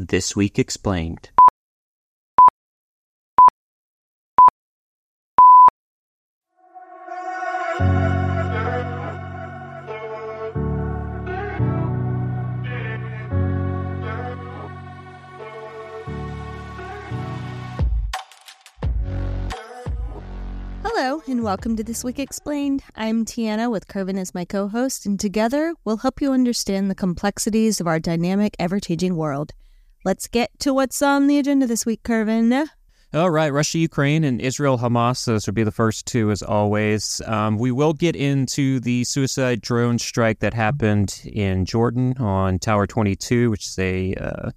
This Week Explained. Hello, and welcome to This Week Explained. I'm Tiana with Curvin as my co host, and together we'll help you understand the complexities of our dynamic, ever changing world. Let's get to what's on the agenda this week, Curvin. All right, Russia, Ukraine, and Israel, Hamas. Those would be the first two, as always. Um, we will get into the suicide drone strike that happened in Jordan on Tower 22, which is a uh,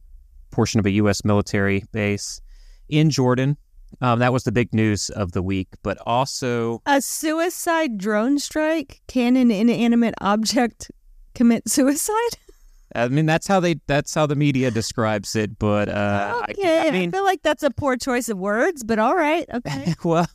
portion of a U.S. military base in Jordan. Um, that was the big news of the week, but also A suicide drone strike? Can an inanimate object commit suicide? I mean that's how they that's how the media describes it. But uh, I- okay, I, I, mean, feel like that's a poor choice of words, but all right, okay. well,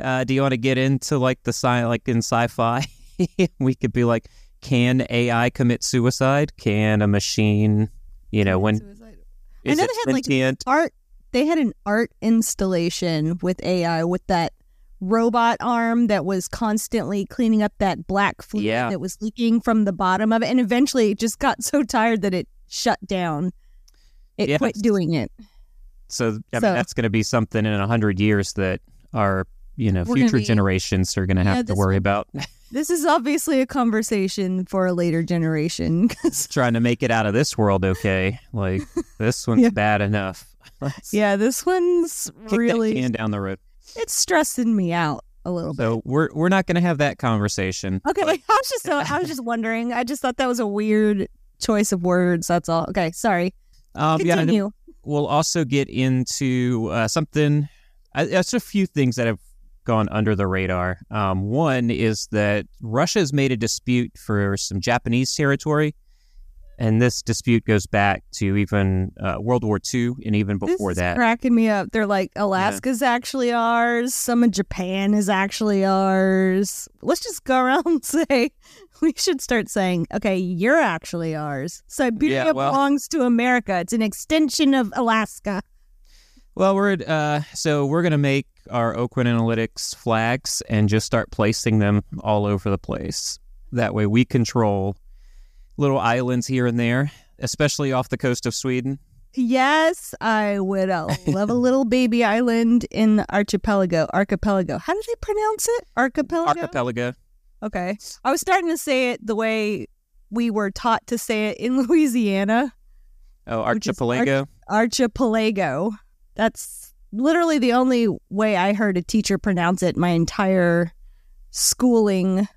uh, do you want to get into like the sci like in sci-fi? we could be like, can AI commit suicide? Can a machine, you know, when Suicide. is know it they had, like, sentient? art they had an art installation with AI with that robot arm that was constantly cleaning up that black fluid Yeah. that was leaking from the bottom of it and eventually it just got so tired that it shut down. It Yes. quit doing it. so I so- mean, that's going to be something in a hundred years that our you know future be- generations are going to have Yeah, to worry about This is obviously a conversation for a later generation. trying to make it out of this world. Okay, like this one's Yeah. bad enough. Let's yeah, this one's really can down the road. It's stressing me out a little bit. So we're we're not going to have that conversation. Okay, I was just I was just wondering. I just thought that was a weird choice of words. That's all. Okay, sorry. Um, yeah, Continue. we'll also get into uh, something. Uh, it's a few things that have gone under the radar. Um, one is that Russia has made a dispute for some Japanese territory, and this dispute goes back to even uh, World War II and even before this is that. cracking me up. They're like Alaska's actually ours. Some of Japan is actually ours. Let's just go around and say we should start saying, okay, you're actually ours. Siberia Yeah, well- belongs to America. It's an extension of Alaska. Well, we're uh, so we're gonna make our Oakland Analytics flags and just start placing them all over the place. That way, we control little islands here and there, especially off the coast of Sweden. Yes, I would uh, love a little baby island in the archipelago. Archipelago. How do they pronounce it? Archipelago. Archipelago. Okay. I was starting to say it the way we were taught to say it in Louisiana. Oh, archipelago. Archipelago. That's literally the only way I heard a teacher pronounce it my entire schooling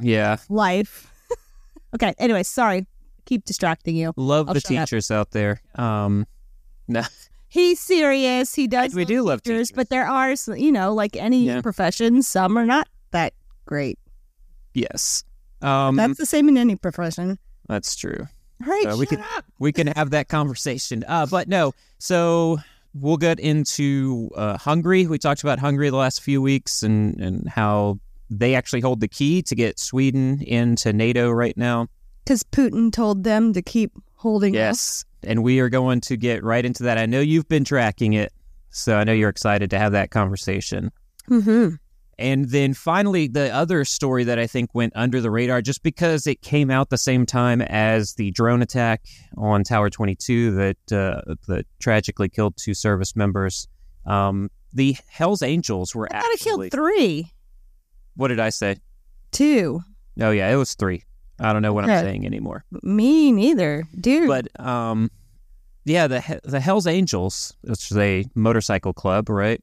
yeah, life. Okay. Anyway, sorry. Keep distracting you. love I'll the shut up. teachers out there. Um, no, He's serious. He does. we do love teachers, teachers. but there are, you know, like any Yeah. profession, some are not that great. yes, um, That's the same in any profession. that's true. All right, Uh, we could- up. we can have that conversation. Uh, but no, so we'll get into uh, Hungary. We talked about Hungary the last few weeks and, and how they actually hold the key to get Sweden into NATO right now. Because Putin told them to keep holding. Yes. And we are going to get right into that. I know you've been tracking it, so I know you're excited to have that conversation. Mm-hmm. And then finally, the other story that I think went under the radar just because it came out the same time as the drone attack on Tower 22 that, uh, that tragically killed two service members. Um, the Hells Angels were I actually. killed three, what did I say? two. Oh, yeah, it was three. I don't know what Okay. I'm saying anymore. Me neither, dude. But um, yeah, the the Hells Angels, which is a motorcycle club, right?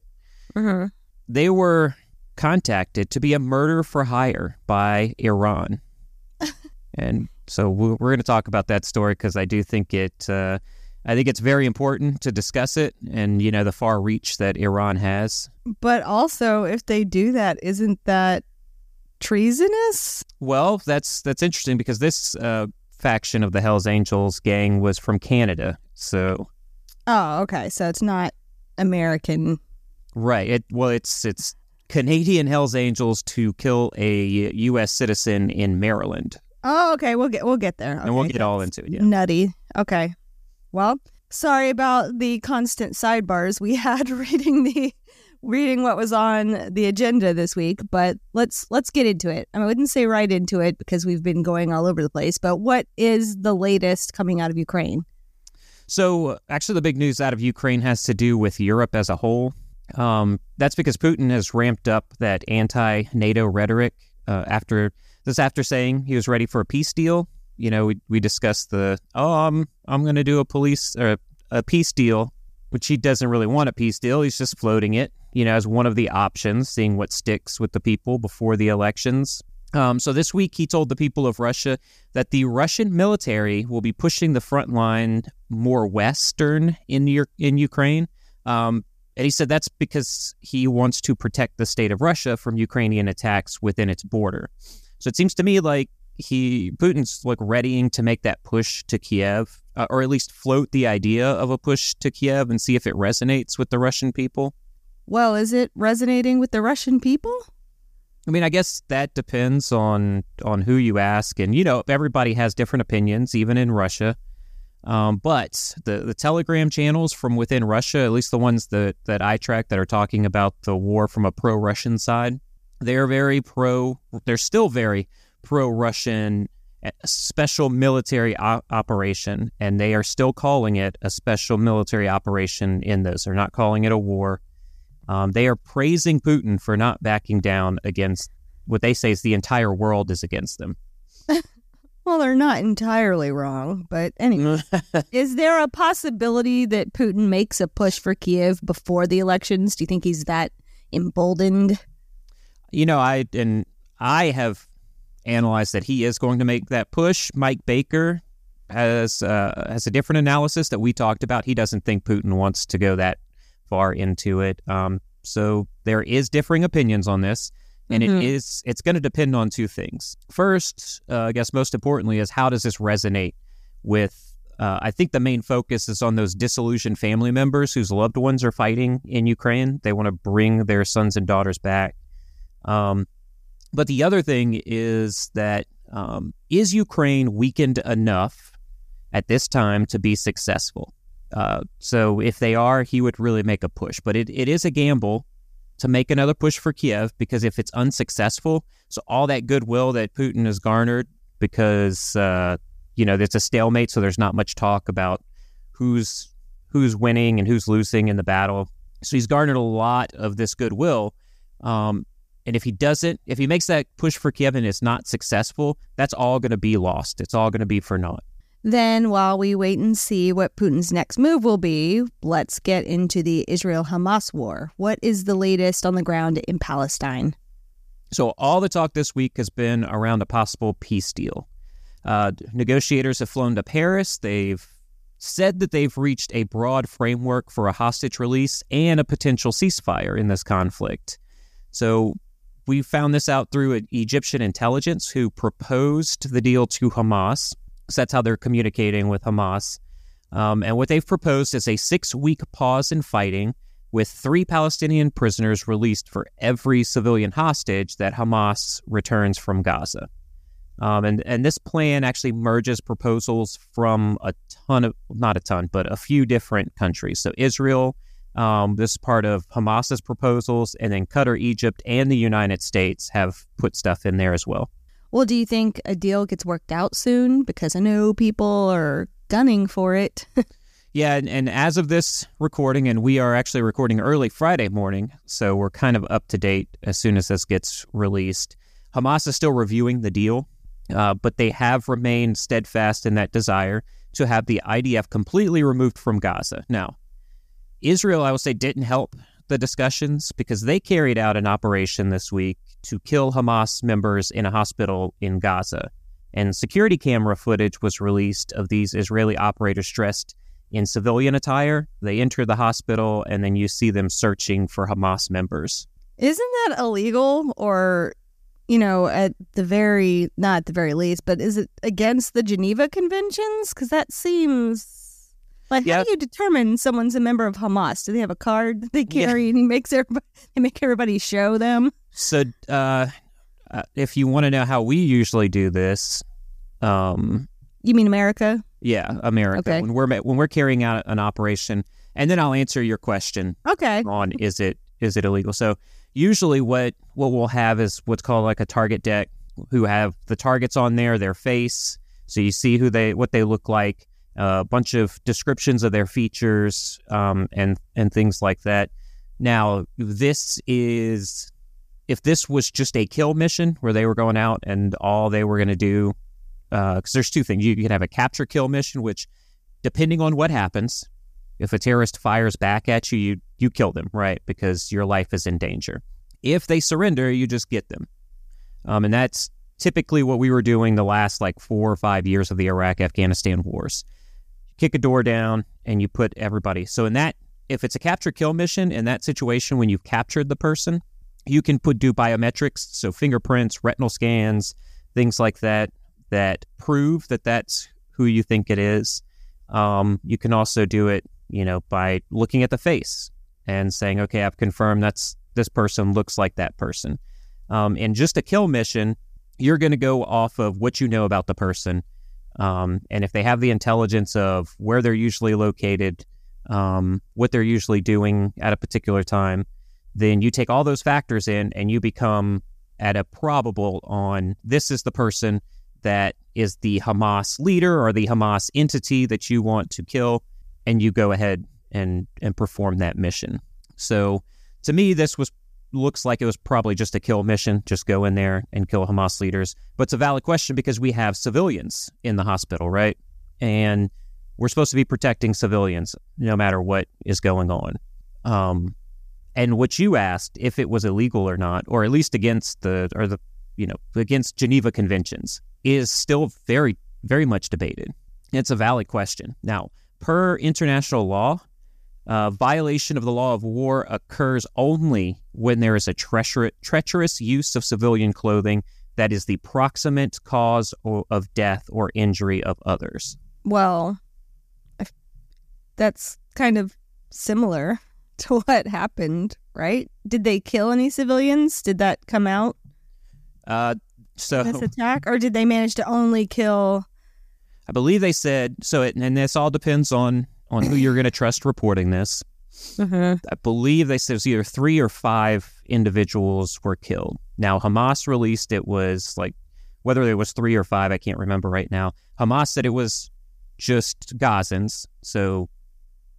Mhm. They were contacted to be a murder for hire by Iran, and so we- we're going to talk about that story because I do think it. Uh, I think it's very important to discuss it and, you know, the far reach that Iran has. But also, if they do that, isn't that treasonous? Well, that's that's interesting because this uh, faction of the Hells Angels gang was from Canada. So, Oh, okay. So it's not American. right. It well, it's it's Canadian Hells Angels to kill a U.S. citizen in Maryland, Oh, okay. We'll get we'll get there. and we'll Okay, get all into it. Yeah. Nutty. Okay. Well, sorry about the constant sidebars we had reading the reading what was on the agenda this week, but let's let's get into it. I wouldn't say right into it because we've been going all over the place, but what is the latest coming out of Ukraine? So, actually, the big news out of Ukraine has to do with Europe as a whole. Um, that's because Putin has ramped up that anti-NATO rhetoric uh, after this. After saying he was ready for a peace deal, you know, we we discussed the oh, I'm I'm going to do a police or a peace deal, which he doesn't really want a peace deal. He's just floating it, you know, as one of the options, seeing what sticks with the people before the elections. Um, so this week, he told the people of Russia that the Russian military will be pushing the front line more western in your, in Ukraine. Um, and he said that's because he wants to protect the state of Russia from Ukrainian attacks within its border. So it seems to me like he Putin's like readying to make that push to Kiev, uh, or at least float the idea of a push to Kiev and see if it resonates with the Russian people. Well, is it resonating with the Russian people? I mean, I guess that depends on on who you ask, and you know, everybody has different opinions, even in Russia. Um, but the the Telegram channels from within Russia, at least the ones that that I track that are talking about the war from a pro Russian side, they're very pro. They're still very pro Russian special military o- operation, and they are still calling it a special military operation. In this. they're not calling it a war. Um, they are praising Putin for not backing down against what they say is the entire world is against them. Well, they're not entirely wrong, but anyway. Is there a possibility that Putin makes a push for Kiev before the elections? Do you think he's that emboldened? You know, I and I have analyzed that he is going to make that push. Mike Baker has uh, has a different analysis that we talked about. He doesn't think Putin wants to go that far into it. Um, so there is differing opinions on this, and Mhm. it is it's going to depend on two things. First, uh, I guess most importantly, is how does this resonate with? Uh, I think the main focus is on those disillusioned family members whose loved ones are fighting in Ukraine. They want to bring their sons and daughters back. Um, but the other thing is that um, is Ukraine weakened enough at this time to be successful? Uh, so if they are, he would really make a push. But it, it is a gamble to make another push for Kiev because if it's unsuccessful, so all that goodwill that Putin has garnered because uh, you know it's a stalemate, so there's not much talk about who's who's winning and who's losing in the battle. So he's garnered a lot of this goodwill. Um, and if he doesn't, if he makes that push for Kiev and it's not successful, that's all going to be lost. It's all going to be for naught. Then, while we wait and see what Putin's next move will be, let's get into the Israel Hamas war. What is the latest on the ground in Palestine? So all the talk this week has been around a possible peace deal. Uh, negotiators have flown to Paris. They've said that they've reached a broad framework for a hostage release and a potential ceasefire in this conflict. So we found this out through Egyptian intelligence, who proposed the deal to Hamas. So that's how they're communicating with Hamas. Um, and what they've proposed is a six week pause in fighting with three Palestinian prisoners released for every civilian hostage that Hamas returns from Gaza. Um, and, and this plan actually merges proposals from a ton of, not a ton, but a few different countries. So Israel, um, this is part of Hamas's proposals, and then Qatar, Egypt, and the United States have put stuff in there as well. Well, do you think a deal gets worked out soon? Because I know people are gunning for it. Yeah, and, and as of this recording, and we are actually recording early Friday morning, so we're kind of up to date as soon as this gets released. Hamas is still reviewing the deal, uh, but they have remained steadfast in that desire to have the IDF completely removed from Gaza. Now, Israel, I will say, didn't help the discussions because they carried out an operation this week to kill Hamas members in a hospital in Gaza. And security camera footage was released of these Israeli operators dressed in civilian attire. They enter the hospital, and then you see them searching for Hamas members. Isn't that illegal or you know, at the very not at the very least, but is it against the Geneva Conventions? Because that seems Yeah. how do you determine someone's a member of Hamas? Do they have a card that they Yeah. carry and he makes everybody they make everybody show them? So, uh, uh, if you want to know how we usually do this, um, You mean America? yeah, America. Okay. When we're when we're carrying out an operation, and then I'll answer your question Okay. on is it is it illegal. So usually what what we'll have is what's called like a target deck, who have the targets on there, their face, so you see who they what they look like, a bunch of descriptions of their features, um, and and things like that. Now this is if this was just a kill mission where they were going out and all they were going to do, because there's two things you can have a capture kill mission, which depending on what happens, if a terrorist fires back at you, you you kill them, right? Because your life is in danger. If they surrender, you just get them. Um, and that's typically what we were doing the last like four or five years of the Iraq Afghanistan wars. Kick a door down and you put everybody. So in that, if it's a capture kill mission, in that situation when you've captured the person, you can put do biometrics, so fingerprints, retinal scans, things like that that prove that that's who you think it is. Um, you can also do it, you know, by looking at the face and saying, okay, I've confirmed that's this person looks like that person. Um, and just a kill mission, you're going to go off of what you know about the person. Um, and if they have the intelligence of where they're usually located, um, what they're usually doing at a particular time, then you take all those factors in and you become at a probable on this is the person that is the Hamas leader or the Hamas entity that you want to kill, and you go ahead and and perform that mission. So to me, this was looks like it was probably just a kill mission. Just go in there and kill Hamas leaders. But it's a valid question because we have civilians in the hospital, right? And we're supposed to be protecting civilians no matter what is going on. Um, and what you asked if it was illegal or not, or at least against the or the you know against Geneva conventions, is still very very much debated. It's a valid question. Now, per international law, uh, violation of the law of war occurs only when there is a treacherous, treacherous use of civilian clothing that is the proximate cause of death or injury of others. Well, that's kind of similar to what happened, right? Did they kill any civilians? Did that come out Uh, so this attack, or did they manage to only kill? I believe they said so, it, and this all depends on on who you're going to trust reporting this. Mhm. I believe they said it was either three or five individuals were killed. Now Hamas released it was like whether it was three or five, I can't remember right now. Hamas said it was just Gazans. So,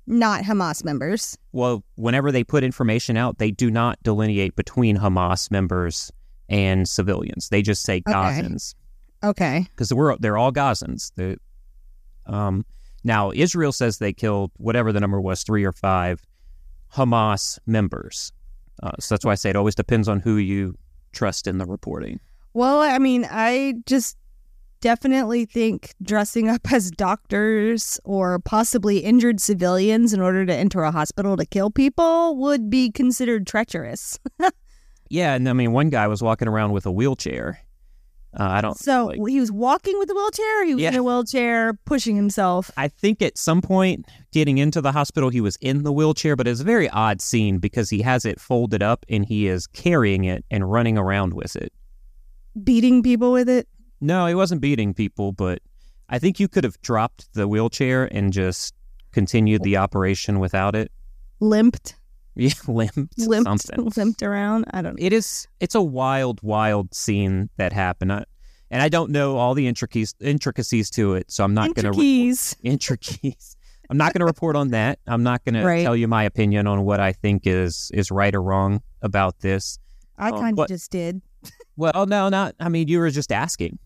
Not Hamas members. well, whenever they put information out, they do not delineate between Hamas members and civilians. They just say Gazans Okay. because we're they're all Gazans. The um, now Israel says they killed whatever the number was, three or five Hamas members. Uh, so that's why I say it always depends on who you trust in the reporting. Well, I mean, I just definitely think dressing up as doctors or possibly injured civilians in order to enter a hospital to kill people would be considered treacherous. Yeah, and I mean one guy was walking around with a wheelchair. Uh, I don't. So like- he was walking with a wheelchair. He was in a wheelchair, pushing himself. I think at some point getting into the hospital, he was in the wheelchair, but it's a very odd scene because he has it folded up and he is carrying it and running around with it. beating people with it. No, he wasn't beating people, but I think you could have dropped the wheelchair and just continued the operation without it. Limped, Yeah, limped, limped, something. limped around. I don't know. It is. It's a wild, wild scene that happened, I, and I don't know all the intricacies intricacies to it, so I'm not going to Keys. intricacies. I'm not going to report on that. I'm not going Right. to tell you my opinion on what I think is is right or wrong about this. I Oh, kind of just did. Well, no, not. I mean, you were just asking.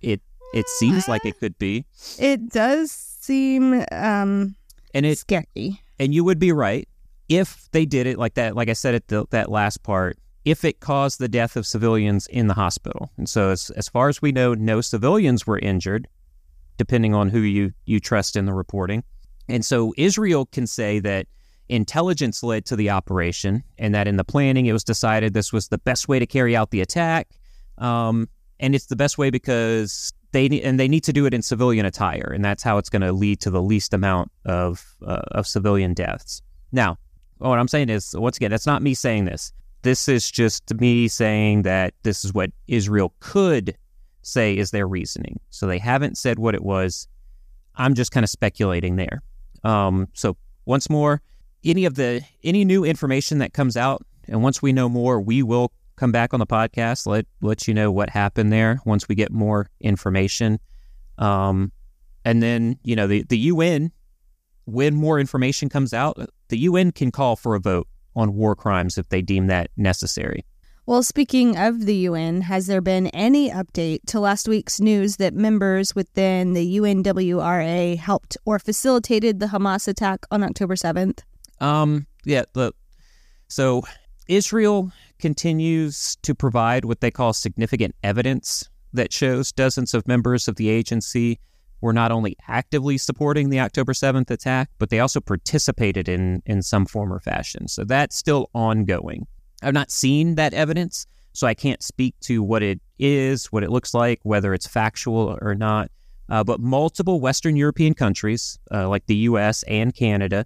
It it seems like it could be, It does seem um and it sketchy. and you would be right if they did it like that. Like I said at the, that last part, if it caused the death of civilians in the hospital, and so as as far as we know, no civilians were injured. Depending on who you you trust in the reporting, And so Israel can say that intelligence led to the operation and that in the planning it was decided this was the best way to carry out the attack. Um, and it's the best way because they and they need to do it in civilian attire, and that's how it's going to lead to the least amount of uh, of civilian deaths. Now, what I'm saying is, once again, that's not me saying this. This is just me saying that this is what Israel could say is their reasoning. So they haven't said what it was. I'm just kind of speculating there. Um, so once more, any of the any new information that comes out, and once we know more, we will come back on the podcast. Let let you know what happened there once we get more information. Um, and then you know the the UN, when more information comes out, the UN can call for a vote on war crimes if they deem that necessary. Well, speaking of the UN, has there been any update to last week's news that members within the UNRWA helped or facilitated the Hamas attack on October 7th? Um, yeah, the so Israel continues to provide what they call significant evidence that shows dozens of members of the agency were not only actively supporting the October 7th attack, but they also participated in in some form or fashion. So that's still ongoing. I've not seen that evidence, so I can't speak to what it is, what it looks like, whether it's factual or not. Uh, but multiple Western European countries, uh, like the U.S. and Canada,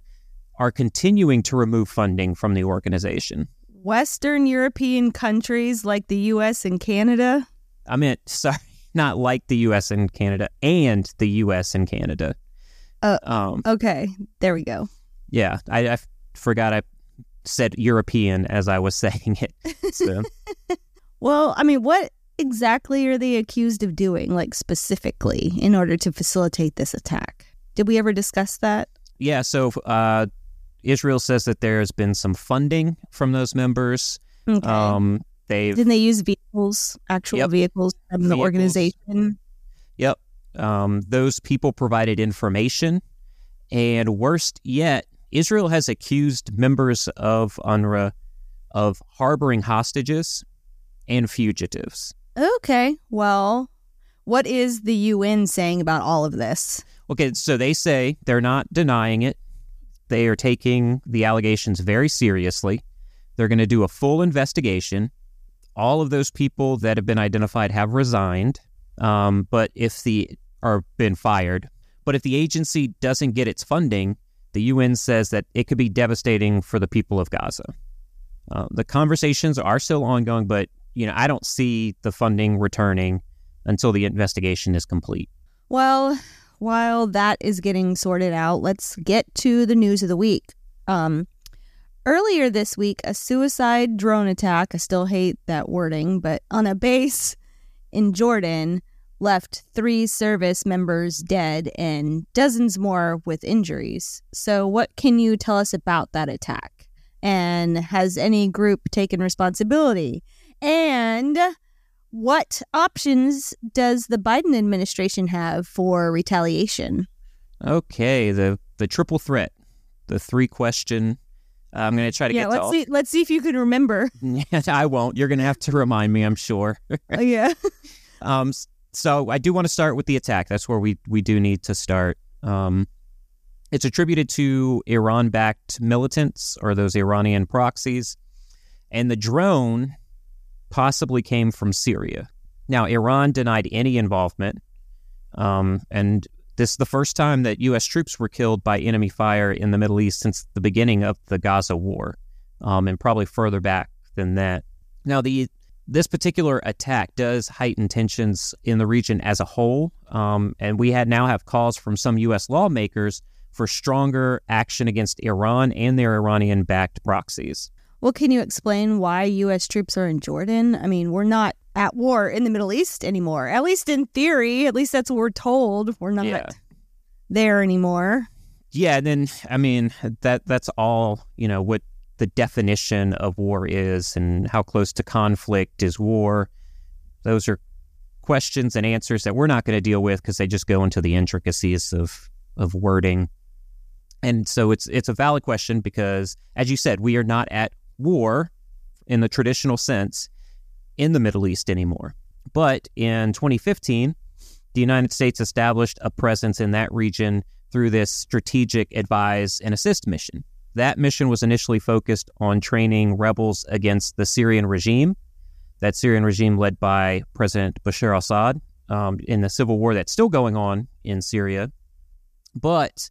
are continuing to remove funding from the organization. Western European countries like the U.S. and Canada? I meant, sorry, not like the U.S. and Canada, and the U.S. and Canada. Uh, um, okay, there we go. Yeah, I, I forgot I said European as I was saying it. So. well, I mean, what exactly are they accused of doing, like specifically, in order to facilitate this attack? Did we ever discuss that? Yeah, so uh, Israel says that there has been some funding from those members. Okay. Um, they didn't they use vehicles, actual yep. vehicles from vehicles. the organization. Yep. Um, those people provided information, and worst yet, Israel has accused members of UNRWA of harboring hostages and fugitives. Okay. Well, what is the UN saying about all of this? Okay, so they say they're not denying it. They are taking the allegations very seriously. They're going to do a full investigation. All of those people that have been identified have resigned, um, but if the are been fired. But if the agency doesn't get its funding, the UN says that it could be devastating for the people of Gaza. Uh, the conversations are still ongoing, but you know I don't see the funding returning until the investigation is complete. Well, while that is getting sorted out, let's get to the news of the week. Um, earlier this week, a suicide drone attack, I still hate that wording, but on a base in Jordan left three service members dead and dozens more with injuries. So, what can you tell us about that attack? And has any group taken responsibility? And what options does the Biden administration have for retaliation? Okay, the the triple threat, the three question. Uh, I'm going to try to yeah, get. let's all... see. Let's see if you can remember. I won't. You're going to have to remind me. I'm sure. Oh, yeah. um. So I do want to start with the attack. That's where we we do need to start. Um, it's attributed to Iran-backed militants or those Iranian proxies, and the drone possibly came from Syria. Now, Iran denied any involvement, um, and this is the first time that U.S. troops were killed by enemy fire in the Middle East since the beginning of the Gaza war, um, and probably further back than that. Now, the this particular attack does heighten tensions in the region as a whole, um, and we had now have calls from some U.S. lawmakers for stronger action against Iran and their Iranian-backed proxies. Well, can you explain why U.S. troops are in Jordan? I mean, we're not at war in the Middle East anymore. At least in theory, at least that's what we're told. We're not yeah. there anymore. Yeah, and then I mean that that's all you know what the definition of war is and how close to conflict is war. Those are questions and answers that we're not going to deal with because they just go into the intricacies of of wording. And so it's it's a valid question because, as you said, we are not at war in the traditional sense in the Middle East anymore. But in 2015, the United States established a presence in that region through this strategic advise and assist mission. That mission was initially focused on training rebels against the Syrian regime, that Syrian regime led by President Bashar Assad um, in the civil war that's still going on in Syria. But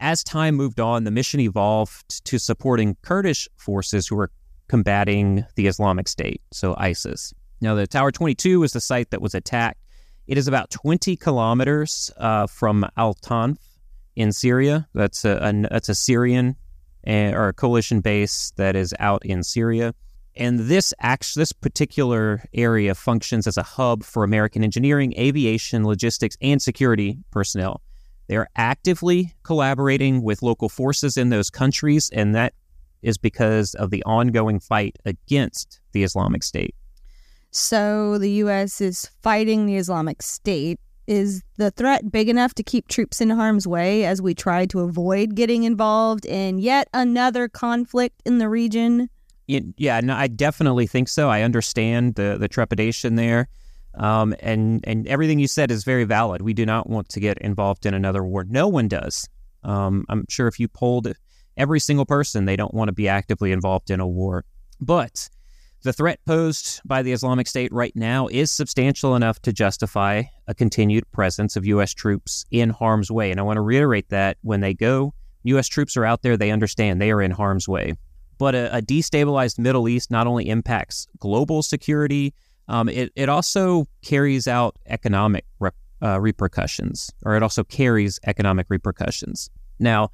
as time moved on, the mission evolved to supporting Kurdish forces who were combating the Islamic State, so ISIS. Now, the Tower 22 is the site that was attacked. It is about 20 kilometers uh, from Al Tanf in Syria. That's a, a that's a Syrian uh, or a coalition base that is out in Syria. And this act, this particular area functions as a hub for American engineering, aviation, logistics, and security personnel. They are actively collaborating with local forces in those countries, and that is because of the ongoing fight against the Islamic State. So the U.S. is fighting the Islamic State. Is the threat big enough to keep troops in harm's way as we try to avoid getting involved in yet another conflict in the region? Yeah, no, I definitely think so. I understand the the trepidation there. Um, and and everything you said is very valid. We do not want to get involved in another war. No one does. Um, I'm sure if you polled every single person, they don't want to be actively involved in a war. But the threat posed by the Islamic State right now is substantial enough to justify a continued presence of U.S. troops in harm's way. And I want to reiterate that when they go, U.S. troops are out there, they understand they are in harm's way. But a, a destabilized Middle East not only impacts global security, um, it, it also carries out economic rep, uh, repercussions, or it also carries economic repercussions. Now,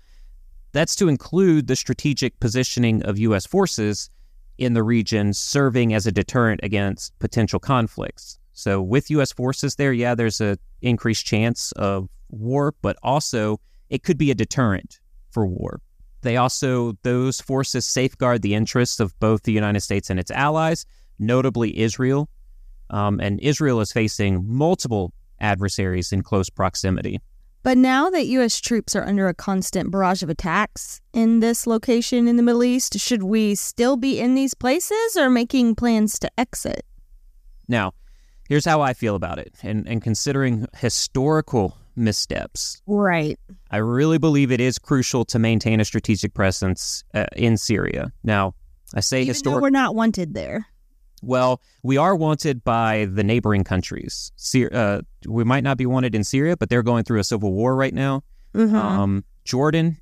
that's to include the strategic positioning of U.S. forces in the region serving as a deterrent against potential conflicts. So, with U.S. forces there, yeah, there's a increased chance of war, but also it could be a deterrent for war. They also, those forces safeguard the interests of both the United States and its allies, notably Israel, um, and Israel is facing multiple adversaries in close proximity. But now that U.S. troops are under a constant barrage of attacks in this location in the Middle East, should we still be in these places or making plans to exit? Now, here's how I feel about it. And, and considering historical missteps, right? I really believe it is crucial to maintain a strategic presence uh, in Syria. Now, I say historical. We're not wanted there. Well, we are wanted by the neighboring countries. Uh, we might not be wanted in Syria, but they're going through a civil war right now. Mm-hmm. Um, Jordan,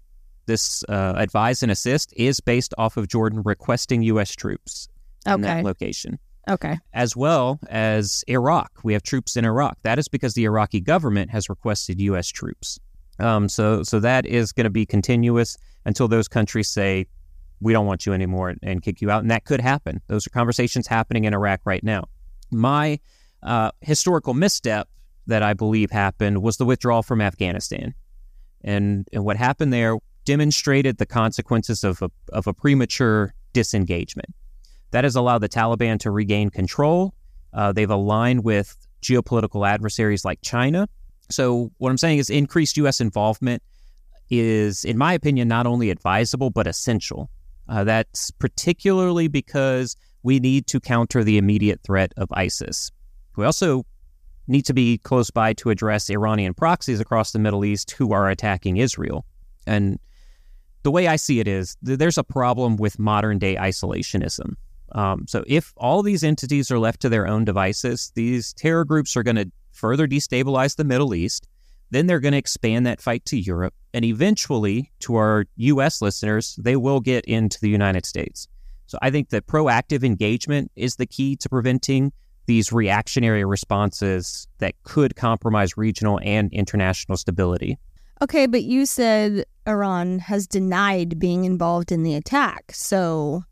this uh, advise and assist is based off of Jordan requesting U.S. troops okay. in that location. Okay. As well as Iraq. We have troops in Iraq. That is because the Iraqi government has requested U.S. troops. Um, so, so that is going to be continuous until those countries say, we don't want you anymore and kick you out. And that could happen. Those are conversations happening in Iraq right now. My uh, historical misstep that I believe happened was the withdrawal from Afghanistan. And, and what happened there demonstrated the consequences of a, of a premature disengagement. That has allowed the Taliban to regain control. Uh, they've aligned with geopolitical adversaries like China. So, what I'm saying is increased U.S. involvement is, in my opinion, not only advisable, but essential. Uh, that's particularly because we need to counter the immediate threat of ISIS. We also need to be close by to address Iranian proxies across the Middle East who are attacking Israel. And the way I see it is there's a problem with modern day isolationism. Um, so if all these entities are left to their own devices, these terror groups are going to further destabilize the Middle East. Then they're going to expand that fight to Europe. And eventually, to our US listeners, they will get into the United States. So I think that proactive engagement is the key to preventing these reactionary responses that could compromise regional and international stability. Okay, but you said Iran has denied being involved in the attack. So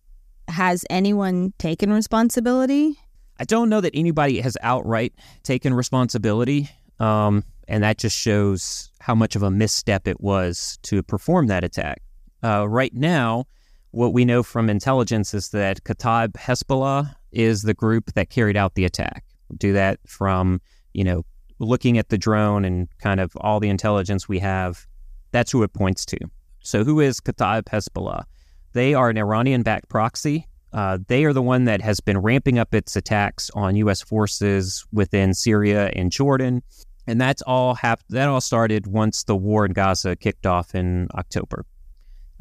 has anyone taken responsibility? I don't know that anybody has outright taken responsibility. Um, and that just shows how much of a misstep it was to perform that attack. Uh, right now, what we know from intelligence is that Kataib Hezbollah is the group that carried out the attack. We do that from, you know, looking at the drone and kind of all the intelligence we have. That's who it points to. So, who is Kataib Hezbollah? They are an Iranian backed proxy. Uh, they are the one that has been ramping up its attacks on U.S. forces within Syria and Jordan And that's all hap- that all started once the war in Gaza kicked off in October.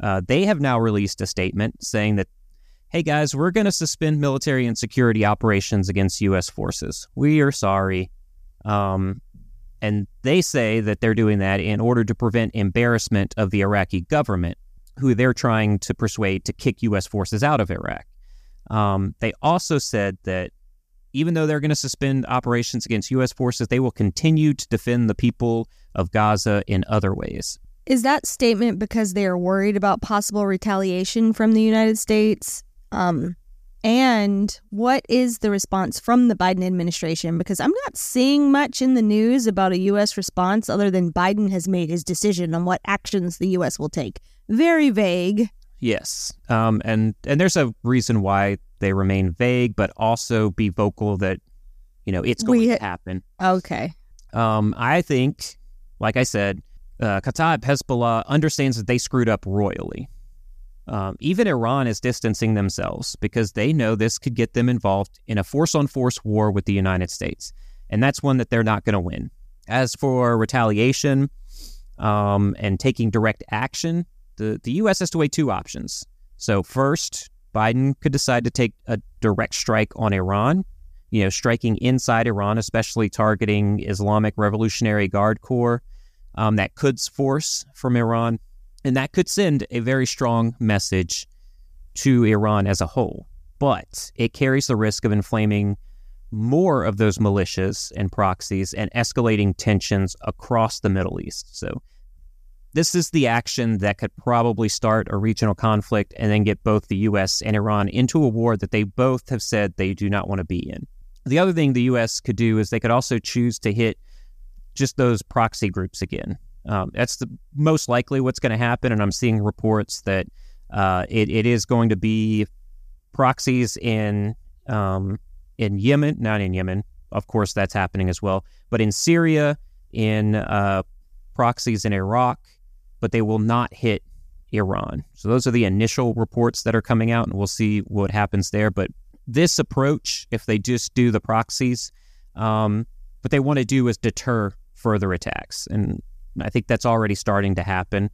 Uh, they have now released a statement saying that, hey guys, we're going to suspend military and security operations against U.S. forces. We are sorry. Um, and they say that they're doing that in order to prevent embarrassment of the Iraqi government, who they're trying to persuade to kick U.S. forces out of Iraq. Um, they also said that even though they're going to suspend operations against U.S. forces, they will continue to defend the people of Gaza in other ways. Is that statement because they are worried about possible retaliation from the United States? Um, and what is the response from the Biden administration? Because I'm not seeing much in the news about a U.S. response other than Biden has made his decision on what actions the U.S. will take. Very vague. Yes, um, and and there's a reason why they remain vague, but also be vocal that you know it's going We- to happen. Okay. Um, I think, like I said, uh, Kataib Hezbollah understands that they screwed up royally. Um, even Iran is distancing themselves because they know this could get them involved in a force on force war with the United States. And that's one that they're not going to win. As for retaliation um, and taking direct action, the, the U.S. has to weigh two options. So, first, Biden could decide to take a direct strike on Iran, you know, striking inside Iran, especially targeting Islamic Revolutionary Guard Corps um, that could force from Iran. And that could send a very strong message to Iran as a whole. But it carries the risk of inflaming more of those militias and proxies and escalating tensions across the Middle East. So, this is the action that could probably start a regional conflict and then get both the U.S. and Iran into a war that they both have said they do not want to be in. The other thing the U.S. could do is they could also choose to hit just those proxy groups again. Um, that's the most likely what's going to happen, and I'm seeing reports that uh, it, it is going to be proxies in um, in Yemen, not in Yemen. Of course, that's happening as well, but in Syria, in uh, proxies in Iraq, but they will not hit Iran. So those are the initial reports that are coming out, and we'll see what happens there. But this approach, if they just do the proxies, um, what they want to do is deter further attacks, and I think that's already starting to happen.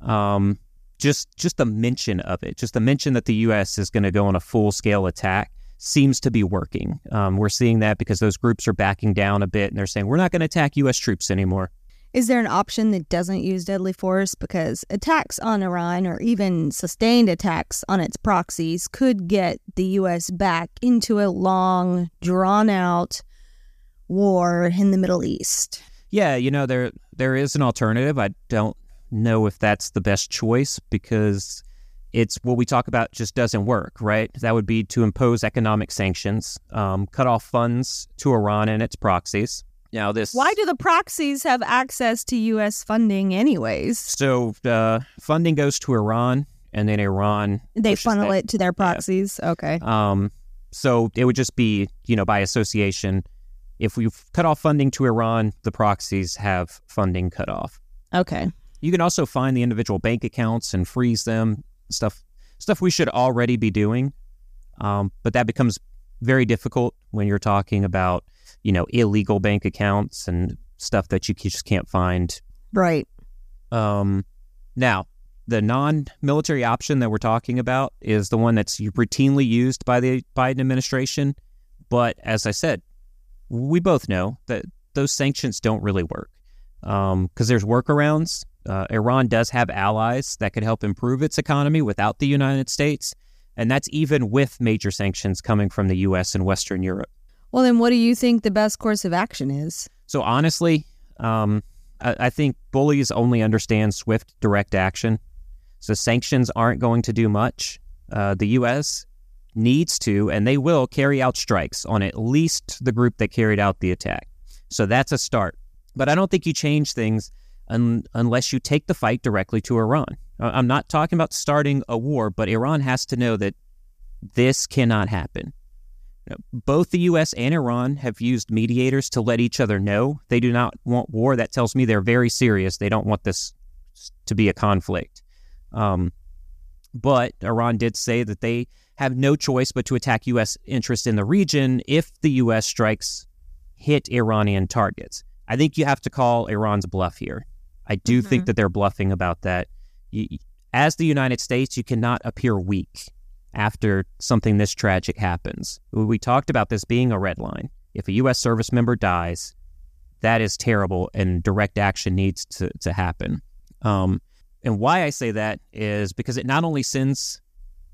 Um, just just the mention of it, just the mention that the U.S. is going to go on a full scale attack seems to be working. Um, we're seeing that because those groups are backing down a bit, and they're saying we're not going to attack U.S. troops anymore. Is there an option that doesn't use deadly force? Because attacks on Iran or even sustained attacks on its proxies could get the U.S. back into a long, drawn out war in the Middle East. Yeah, you know there there is an alternative. I don't know if that's the best choice because it's what we talk about just doesn't work, right? That would be to impose economic sanctions, um, cut off funds to Iran and its proxies. Now this Why do the proxies have access to U.S. funding, anyways? so uh, funding goes to Iran and then Iran They funnel that- it to their proxies. Okay. Um, so it would just be, you know, by association. If we cut off funding to Iran, the proxies have funding cut off. Okay. You can also find the individual bank accounts and freeze them. Stuff, stuff we should already be doing, um, but that becomes very difficult when you're talking about, you know, illegal bank accounts and stuff that you just can't find Right. um, now, the non-military option that we're talking about is the one that's routinely used by the Biden administration. But as I said, we both know that those sanctions don't really work because there's workarounds. Uh, Iran does have allies that could help improve its economy without the United States, and that's even with major sanctions coming from the U.S. and Western Europe. Well, then what do you think the best course of action is? So honestly, um, I, I think bullies only understand swift, direct action. So sanctions aren't going to do much. Uh, the U.S. needs to, and they will, carry out strikes on at least the group that carried out the attack. So that's a start. But I don't think you change things un- unless you take the fight directly to Iran. I- I'm not talking about starting a war, but Iran has to know that this cannot happen. Both the U.S. and Iran have used mediators to let each other know they do not want war. That tells me they're very serious. They don't want this to be a conflict. Um, but Iran did say that they have no choice but to attack U.S. interests in the region if the U.S. strikes hit Iranian targets. I think you have to call Iran's bluff here. I do Mhm. think that they're bluffing about that. As the United States, you cannot appear weak after something this tragic happens. We talked about this being a red line. If a U.S. service member dies, that is terrible, and direct action needs to, to happen. Um, and why I say that is because it not only sends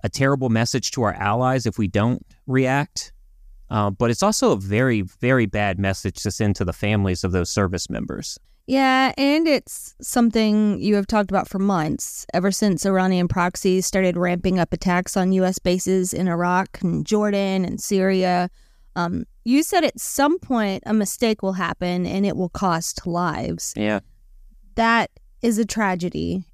a terrible message to our allies if we don't react, uh, but it's also a very, very bad message to send to the families of those service members. Yeah, and it's something you have talked about for months, ever since Iranian proxies started ramping up attacks on U.S. bases in Iraq and Jordan and Syria. Um, you said at some point a mistake will happen and it will cost lives. Yeah. That is a tragedy,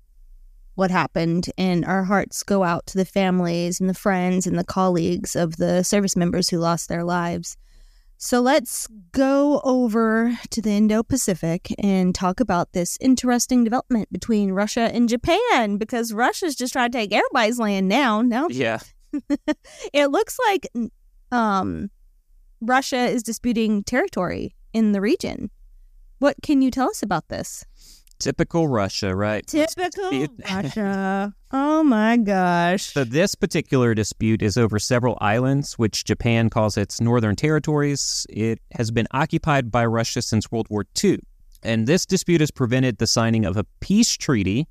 what happened, and our hearts go out to the families and the friends and the colleagues of the service members who lost their lives. So let's go over to the Indo Pacific and talk about this interesting development between Russia and Japan because Russia's just trying to take everybody's land now. Now Yeah. it looks like um, Russia is disputing territory in the region. What can you tell us about this? Typical Russia, right? Typical. Russia. Oh my gosh. So this particular dispute is over several islands, which Japan calls its northern territories. It has been occupied by Russia since World War II. And this dispute has prevented the signing of a peace treaty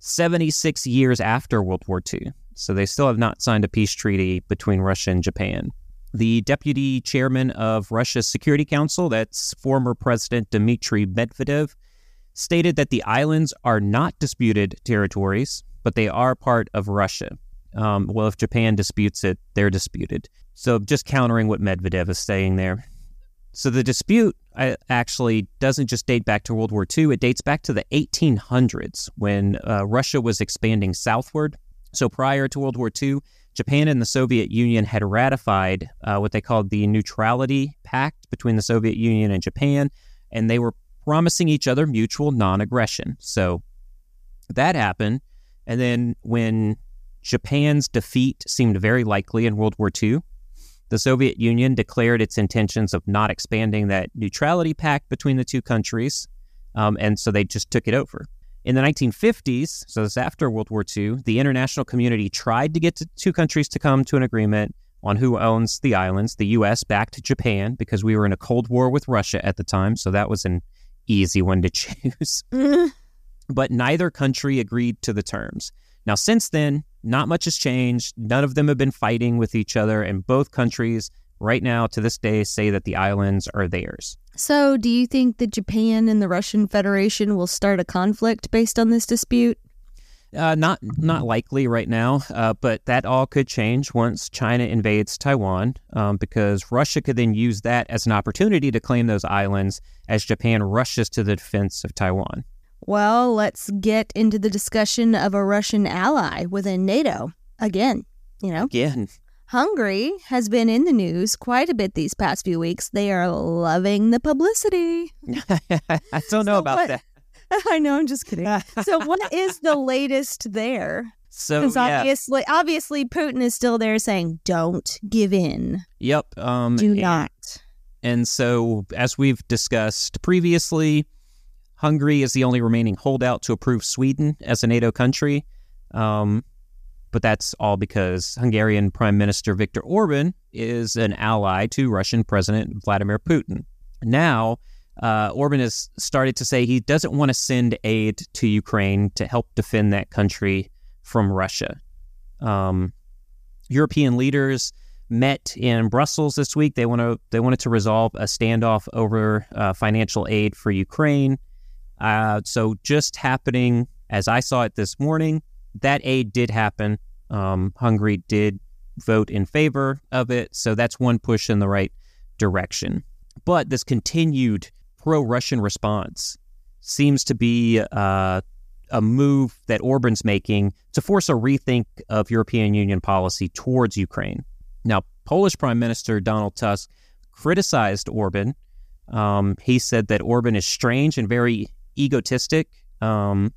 76 years after World War II. So they still have not signed a peace treaty between Russia and Japan. The deputy chairman of Russia's Security Council, that's former President Dmitry Medvedev, stated that the islands are not disputed territories, but they are part of Russia. Um, well, if Japan disputes it, they're disputed. So just countering what Medvedev is saying there. So the dispute uh, actually doesn't just date back to World War II, it dates back to the 1800s when uh, Russia was expanding southward. So prior to World War II, Japan and the Soviet Union had ratified uh, what they called the Neutrality Pact between the Soviet Union and Japan, and they were promising each other mutual non aggression. So that happened. And then when Japan's defeat seemed very likely in World War II, the Soviet Union declared its intentions of not expanding that neutrality pact between the two countries. Um, and so they just took it over. In the 1950s, so this is after World War II, the international community tried to get the two countries to come to an agreement on who owns the islands. The U.S. backed Japan because we were in a Cold War with Russia at the time, so that was an easy one to choose. Mm. but neither country agreed to the terms. Now, since then, not much has changed. None of them have been fighting with each other, and both countries, right now to this day, say that the islands are theirs. So, do you think that Japan and the Russian Federation will start a conflict based on this dispute? Uh, not not likely right now, uh, but that all could change once China invades Taiwan, um, because Russia could then use that as an opportunity to claim those islands as Japan rushes to the defense of Taiwan. Well, let's get into the discussion of a Russian ally within NATO. Again, you know, Again, Hungary has been in the news quite a bit these past few weeks. They are loving the publicity. I don't know So about what- that. I know, I'm just kidding. so, what is the latest there? So yeah, obviously, obviously, Putin is still there saying, "Don't give in. yep. Um, Do and- not." And so, as we've discussed previously, Hungary is the only remaining holdout to approve Sweden as a NATO country. Um, but that's all because Hungarian Prime Minister Viktor Orban is an ally to Russian President Vladimir Putin. Now, uh, Orban has started to say he doesn't want to send aid to Ukraine to help defend that country from Russia. Um, European leaders met in Brussels this week. They want to they wanted to resolve a standoff over uh, financial aid for Ukraine. Uh, so just happening as I saw it this morning, that aid did happen. Um, Hungary did vote in favor of it, so that's one push in the right direction. But this continued pro-Russian response seems to be uh, a move that Orban's making to force a rethink of European Union policy towards Ukraine. Now, Polish Prime Minister Donald Tusk criticized Orban. Um, he said that Orban is strange and very egotistic um,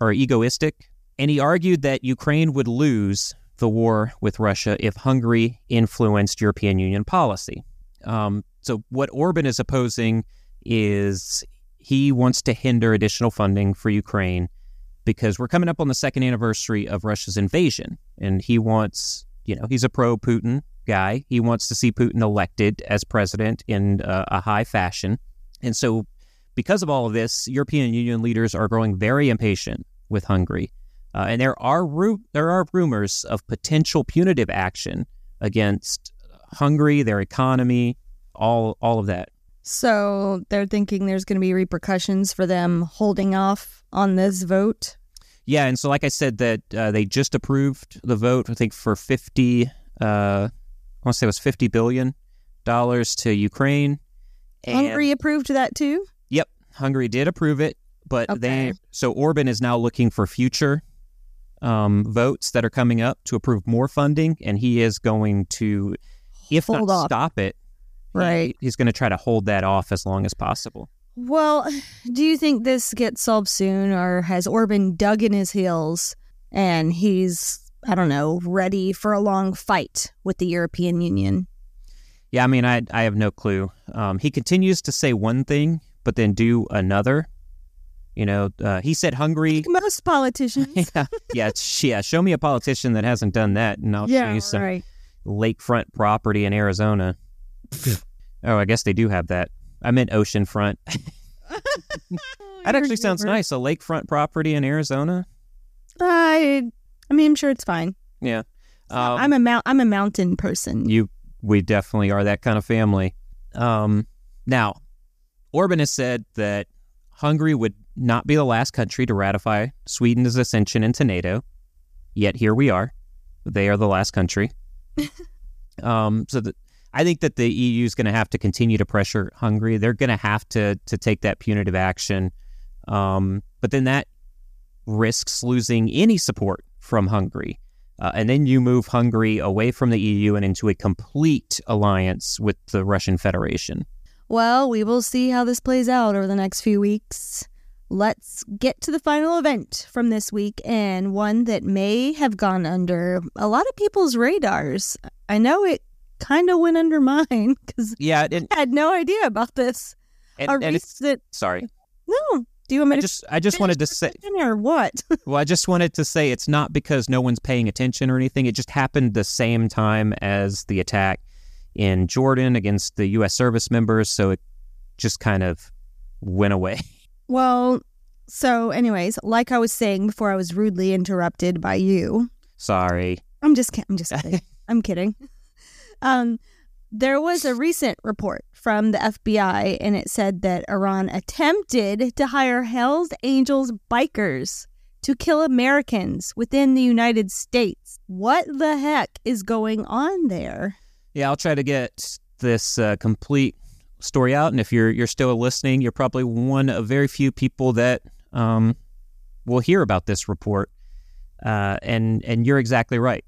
or egoistic. And he argued that Ukraine would lose the war with Russia if Hungary influenced European Union policy. Um, so, what Orban is opposing is he wants to hinder additional funding for Ukraine because we're coming up on the second anniversary of Russia's invasion. And he wants, you know, he's a pro Putin guy. He wants to see Putin elected as president in uh, a high fashion. And so, because of all of this, European Union leaders are growing very impatient with Hungary. Uh, and there are ru- there are rumors of potential punitive action against Hungary, their economy, all all of that. So they're thinking there's going to be repercussions for them holding off on this vote. Yeah, and so like I said, that uh, they just approved the vote. I think for fifty, uh, I want to say it was fifty billion dollars to Ukraine. And, Hungary approved that too. Yep, Hungary did approve it, but okay. they so Orban is now looking for future um, votes that are coming up to approve more funding, and he is going to, if Hold not off. stop it, right, he's going to try to hold that off as long as possible. Well, do you think this gets solved soon, or has Orban dug in his heels and he's, I don't know, ready for a long fight with the European Union? Yeah, I mean, I I have no clue. Um, he continues to say one thing, but then do another. You know, uh, he said Hungary. Like most politicians. yeah, yeah, yeah. Show me a politician that hasn't done that, and I'll yeah, show you some right. lakefront property in Arizona. Oh, I guess they do have that. I meant oceanfront. that actually sounds nice. A lakefront property in Arizona. I, I mean, I'm sure it's fine. Yeah, um, I'm a mount. I'm a mountain person. You, we definitely are that kind of family. Um, now, Orban has said that Hungary would not be the last country to ratify Sweden's ascension into NATO. Yet here we are. They are the last country. um, so the, I think that the EU is going to have to continue to pressure Hungary. They're going to have to to take that punitive action, um, but then that risks losing any support from Hungary. Uh, and then you move Hungary away from the EU and into a complete alliance with the Russian Federation. Well, we will see how this plays out over the next few weeks. Let's get to the final event from this week and one that may have gone under a lot of people's radars. I know it kind of went under mine because yeah, I had no idea about this. And, and recent, sorry. No. Do you want me I just, I just wanted to say, or what? well, I just wanted to say it's not because no one's paying attention or anything. It just happened the same time as the attack in Jordan against the U.S. service members, so it just kind of went away. Well, so, anyways, like I was saying before, I was rudely interrupted by you. Sorry. I'm just, I'm just kidding. I'm kidding. Um, there was a recent report from the FBI, and it said that Iran attempted to hire Hells Angels bikers to kill Americans within the United States. What the heck is going on there? Yeah, I'll try to get this uh, complete story out, and if you're you're still listening, you're probably one of very few people that um, will hear about this report. Uh, and and you're exactly right.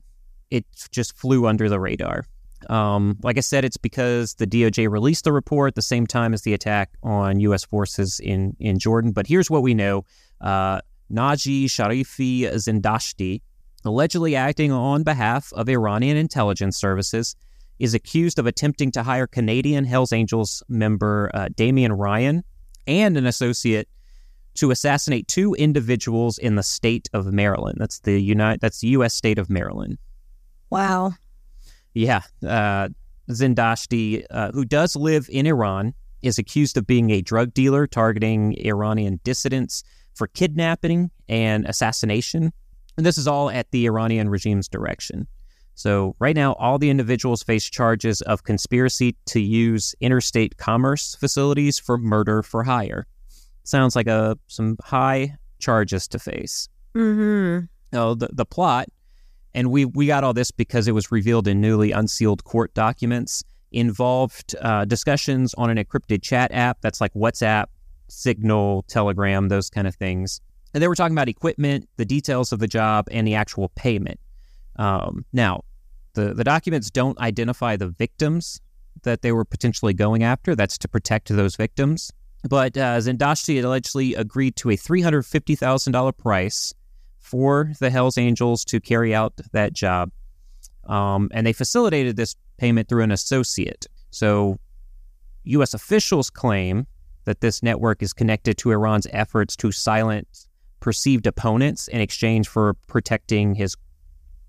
It just flew under the radar. Um, like I said, it's because the DOJ released the report at the same time as the attack on U.S. forces in, in Jordan. But here's what we know uh, Naji Sharifi Zindashti, allegedly acting on behalf of Iranian intelligence services, is accused of attempting to hire Canadian Hells Angels member uh, Damion Ryan and an associate to assassinate two individuals in the state of Maryland. That's the United. That's the U.S. state of Maryland. Wow. Yeah. Uh, Zindashti, uh, who does live in Iran, is accused of being a drug dealer targeting Iranian dissidents for kidnapping and assassination. And this is all at the Iranian regime's direction. So, right now, all the individuals face charges of conspiracy to use interstate commerce facilities for murder for hire. Sounds like a some high charges to face. Mm-hmm. Oh, the, the plot and we we got all this because it was revealed in newly unsealed court documents. Involved uh, discussions on an encrypted chat app that's like WhatsApp, Signal, Telegram, those kind of things. And they were talking about equipment, the details of the job, and the actual payment. Um, now, the the documents don't identify the victims that they were potentially going after. That's to protect those victims. But uh, Zindashti allegedly agreed to a three hundred fifty thousand dollar price for the Hells Angels to carry out that job. Um, and they facilitated this payment through an associate. So, U.S. officials claim that this network is connected to Iran's efforts to silence perceived opponents in exchange for protecting his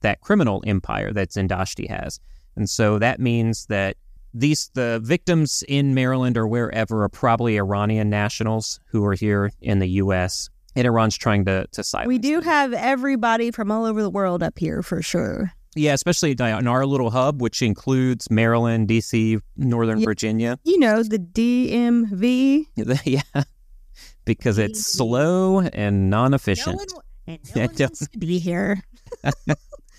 that criminal empire that Zindashti has. And so that means that these the victims in Maryland or wherever are probably Iranian nationals who are here in the U.S. and Iran's trying to to silence. We do them. have everybody from all over the world up here for sure. yeah, especially in our little hub, which includes Maryland, D.C., Northern Yeah. Virginia. You know, the DMV. yeah, because it's slow and non-efficient. No one, and no one wants to be here.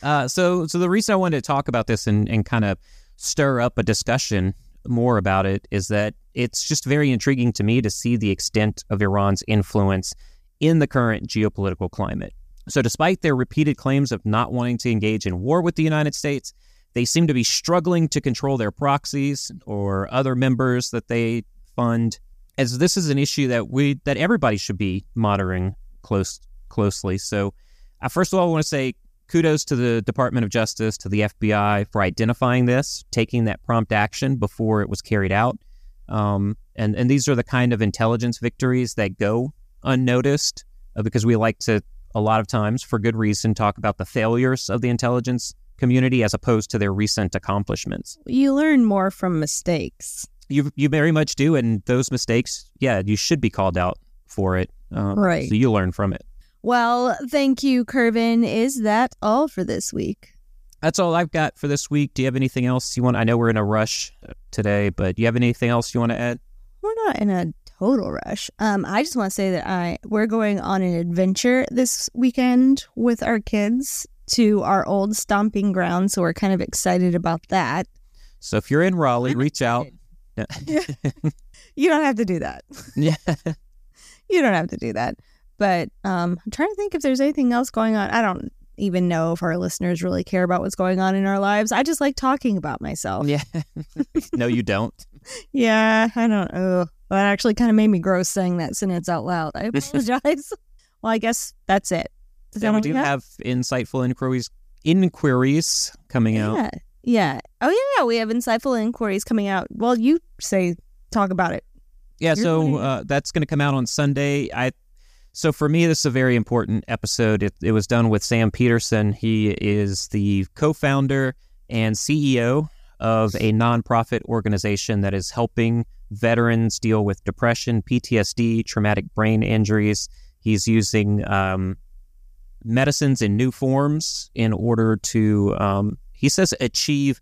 Uh, so, so the reason I wanted to talk about this and, and kind of stir up a discussion more about it is that it's just very intriguing to me to see the extent of Iran's influence in the current geopolitical climate. So, despite their repeated claims of not wanting to engage in war with the United States, they seem to be struggling to control their proxies or other members that they fund. As this is an issue that we that everybody should be monitoring close closely. So, uh, first of all, I want to say kudos to the Department of Justice, to the FBI for identifying this, taking that prompt action before it was carried out. Um, and, and these are the kind of intelligence victories that go unnoticed uh, because we like to, a lot of times, for good reason, talk about the failures of the intelligence community as opposed to their recent accomplishments. You learn more from mistakes. You, you very much do. And those mistakes, yeah, you should be called out for it. Um, Right. So you learn from it. Well, thank you, Curvin. Is that all for this week? That's all I've got for this week. Do you have anything else you want? I know we're in a rush today, but do you have anything else you want to add? We're not in a total rush. Um, I just want to say that I we're going on an adventure this weekend with our kids to our old stomping ground, so we're kind of excited about that. So if you're in Raleigh, I'm reach out. You don't have to do that. yeah. You don't have to do that. But um, I'm trying to think if there's anything else going on. I don't even know if our listeners really care about what's going on in our lives. I just like talking about myself. Yeah. no, you don't. Yeah, I don't That actually kind of made me gross saying that sentence out loud. I apologize. well, I guess that's it. Is that Yeah, we do got? have insightful inquiries inquiries coming out. Yeah. Yeah. Oh, yeah. We have insightful inquiries coming out. Well, you say, talk about it. Yeah, You're so uh, that's going to come out on Sunday. I so for me, this is a very important episode. It, it was done with Sam Peterson. He is the co-founder and CEO of a nonprofit organization that is helping veterans deal with depression, PTSD, traumatic brain injuries. He's using um, medicines in new forms in order to, um, he says, achieve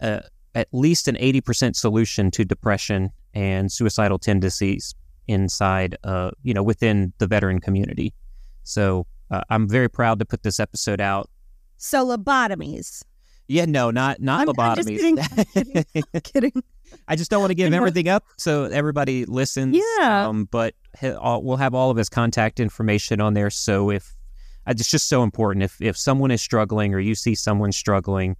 uh, at least an 80% solution to depression and suicidal tendencies inside, uh, you know, within the veteran community. So uh, I'm very proud to put this episode out. So, lobotomies. Yeah, no, not not I'm- I'm just kidding. I'm kidding. I'm kidding. I just don't want to give everything up so everybody listens. Yeah. Um, but we'll have all of his contact information on there. So if it's just so important, if if someone is struggling or you see someone struggling,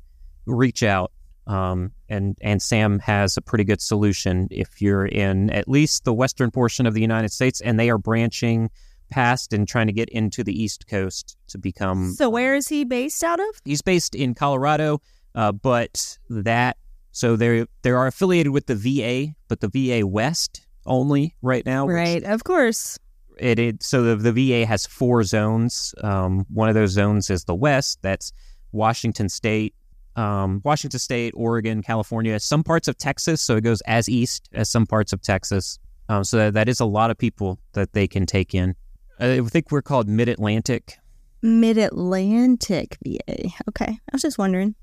reach out. Um, and and Sam has a pretty good solution if you're in at least the western portion of the United States, and they are branching past and trying to get into the East Coast to become So, where is he based out of? He's based in Colorado, uh, but that so they they are affiliated with the VA, but the VA West only right now. Right. Of course. It, it so the, the VA has four zones. Um, one of those zones is the West. That's Washington State, um, Washington State, Oregon, California, some parts of Texas. So it goes as east as some parts of Texas. Um, so that, that is a lot of people that they can take in. I think we're called Mid Atlantic. Mid Atlantic VA. Okay. I was just wondering.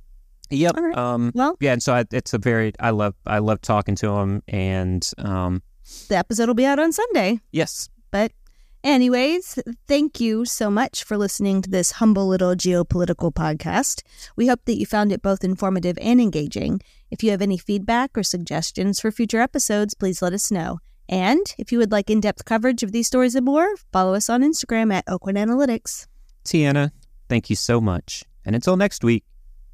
Yep. Right. Um, Well, yeah, and so I, it's a very I love I love talking to him, and um, the episode will be out on Sunday. yes, But, anyways, thank you so much for listening to this humble little geopolitical podcast. We hope that you found it both informative and engaging. If you have any feedback or suggestions for future episodes, please let us know. And if you would like in depth coverage of these stories and more, follow us on Instagram at Oakwood Analytics. Tiana, thank you so much, and until next week,